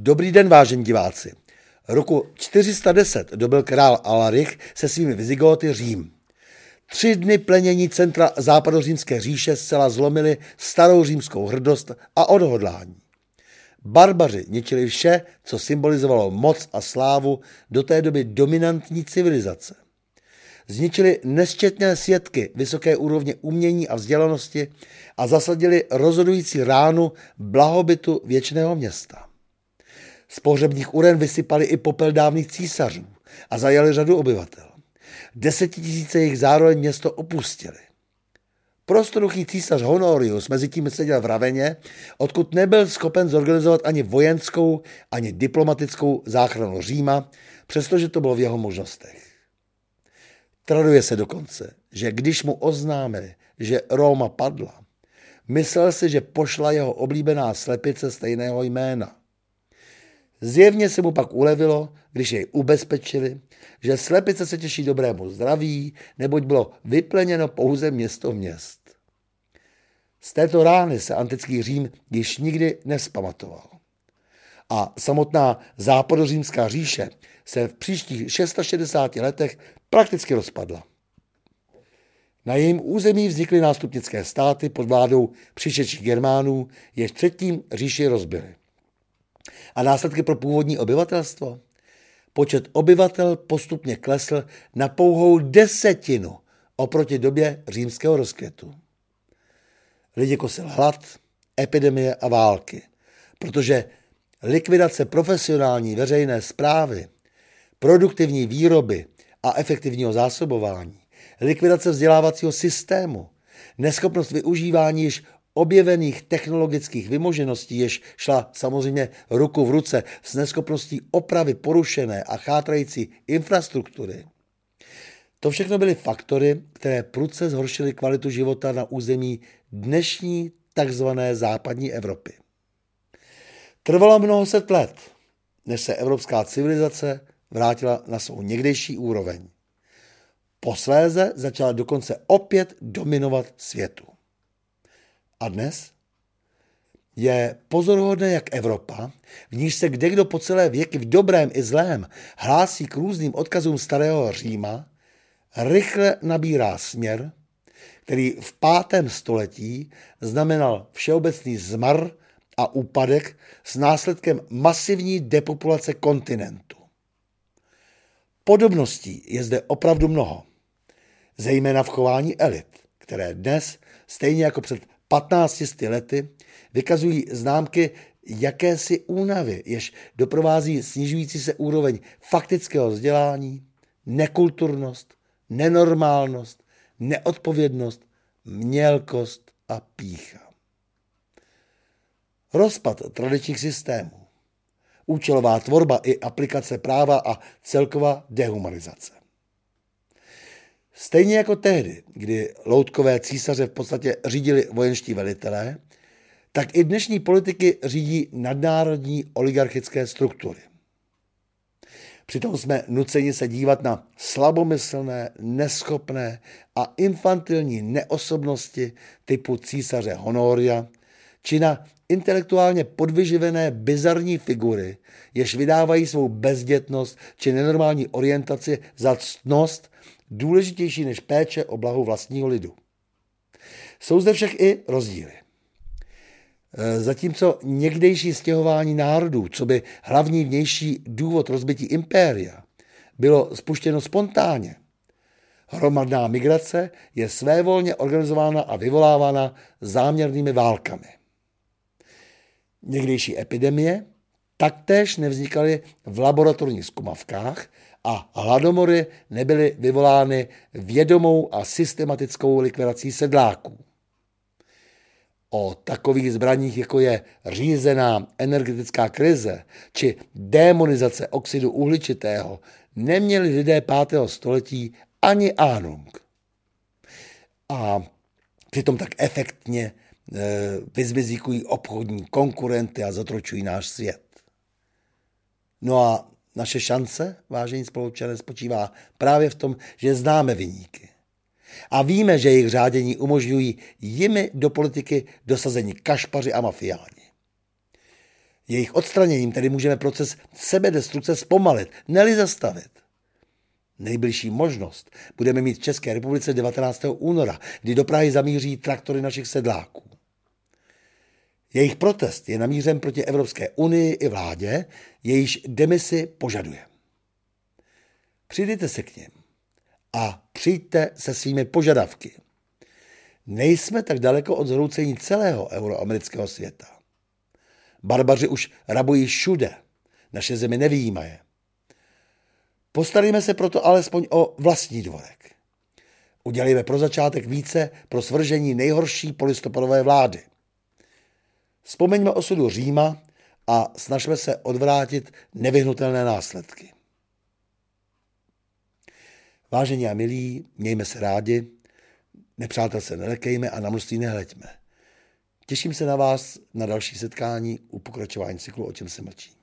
Dobrý den, vážení diváci. Roku 410 dobil král Alarich se svými Vizigoty Řím. Tři dny plenění centra západořímské říše zcela zlomili starou římskou hrdost a odhodlání. Barbaři ničili vše, co symbolizovalo moc a slávu do té doby dominantní civilizace. Zničili nesčetné svědky vysoké úrovně umění a vzdělanosti a zasadili rozhodující ránu blahobytu věčného města. Z pohřebních uren vysypali i popel dávných císařů a zajali řadu obyvatel. Desetitisíce jich zároveň město opustili. Prostoruchý císař Honorius mezi tím seděl v Raveně, odkud nebyl schopen zorganizovat ani vojenskou, ani diplomatickou záchranu Říma, přestože to bylo v jeho možnostech. Traduje se dokonce, že když mu oznámili, že Róma padla, myslel si, že pošla jeho oblíbená slepice stejného jména. Zjevně se mu pak ulevilo, když jej ubezpečili, že slepice se těší dobrému zdraví, neboť bylo vypleněno pouze město měst. Z této rány se antický Řím již nikdy nespamatoval. A samotná západořímská říše se v příštích 660 letech prakticky rozpadla. Na jejím území vznikly nástupnické státy pod vládou přišečích Germánů, jež předtím říši rozbily. A následky pro původní obyvatelstvo? Počet obyvatel postupně klesl na pouhou desetinu oproti době římského rozkvětu. Lidi kosil hlad, epidemie a války, protože likvidace profesionální veřejné zprávy, produktivní výroby a efektivního zásobování, likvidace vzdělávacího systému, neschopnost využívání již objevených technologických vymožeností, jež šla samozřejmě ruku v ruce s neschopností opravy porušené a chátrající infrastruktury. To všechno byly faktory, které prudce zhoršily kvalitu života na území dnešní takzvané západní Evropy. Trvalo mnoho set let, než se evropská civilizace vrátila na svou někdejší úroveň. Posléze začala dokonce opět dominovat světu. A dnes? Je pozoruhodné, jak Evropa, v níž se kdekdo po celé věky v dobrém i zlém hlásí k různým odkazům starého Říma, rychle nabírá směr, který v pátém století znamenal všeobecný zmar a úpadek s následkem masivní depopulace kontinentu. Podobností je zde opravdu mnoho, zejména v chování elit, které dnes, stejně jako před 15 lety, vykazují známky jakési únavy, jež doprovází snižující se úroveň faktického vzdělání, nekulturnost, nenormálnost, neodpovědnost, mělkost a pícha. Rozpad tradičních systémů, účelová tvorba i aplikace práva a celková dehumanizace. Stejně jako tehdy, kdy loutkové císaře v podstatě řídili vojenští velitelé, tak i dnešní politiky řídí nadnárodní oligarchické struktury. Přitom jsme nuceni se dívat na slabomyslné, neschopné a infantilní neosobnosti typu císaře Honoria, či na intelektuálně podvyživené bizarní figury, jež vydávají svou bezdětnost či nenormální orientaci za ctnost důležitější než péče o blahu vlastního lidu. Jsou zde však i rozdíly. E, zatímco někdejší stěhování národů, co by hlavní vnější důvod rozbití impéria, bylo spuštěno spontánně, hromadná migrace je svévolně organizována a vyvolávána záměrnými válkami. Někdejší epidemie taktéž nevznikaly v laboratorních zkumavkách a hladomory nebyly vyvolány vědomou a systematickou likvidací sedláků. O takových zbraních, jako je řízená energetická krize či demonizace oxidu uhličitého, neměli lidé 5. století ani ánung. A přitom tak efektně e, vyzmizíkují obchodní konkurenty a zatročují náš svět. No a naše šance, vážení spoluobčané, spočívá právě v tom, že známe vyníky. A víme, že jejich řádění umožňují jimi do politiky dosazení kašpaři a mafiáni. Jejich odstraněním tedy můžeme proces sebedestrukce zpomalit, neli zastavit. Nejbližší možnost budeme mít v České republice 19. února, kdy do Prahy zamíří traktory našich sedláků. Jejich protest je namířen proti Evropské unii i vládě, jejíž demisi požaduje. Přijdete se k něm a přijďte se svými požadavky. Nejsme tak daleko od zhroucení celého euroamerického světa. Barbaři už rabují všude, naše zemi nevýjímaje. Postaríme se proto alespoň o vlastní dvorek. Udělejme pro začátek více pro svržení nejhorší polistopadové vlády. Vzpomeňme osudu Říma a snažme se odvrátit nevyhnutelné následky. Vážení a milí, mějme se rádi, nepřátel se nelekejme a na množství nehleďme. Těším se na vás na další setkání u pokračování cyklu O čem se mlčí.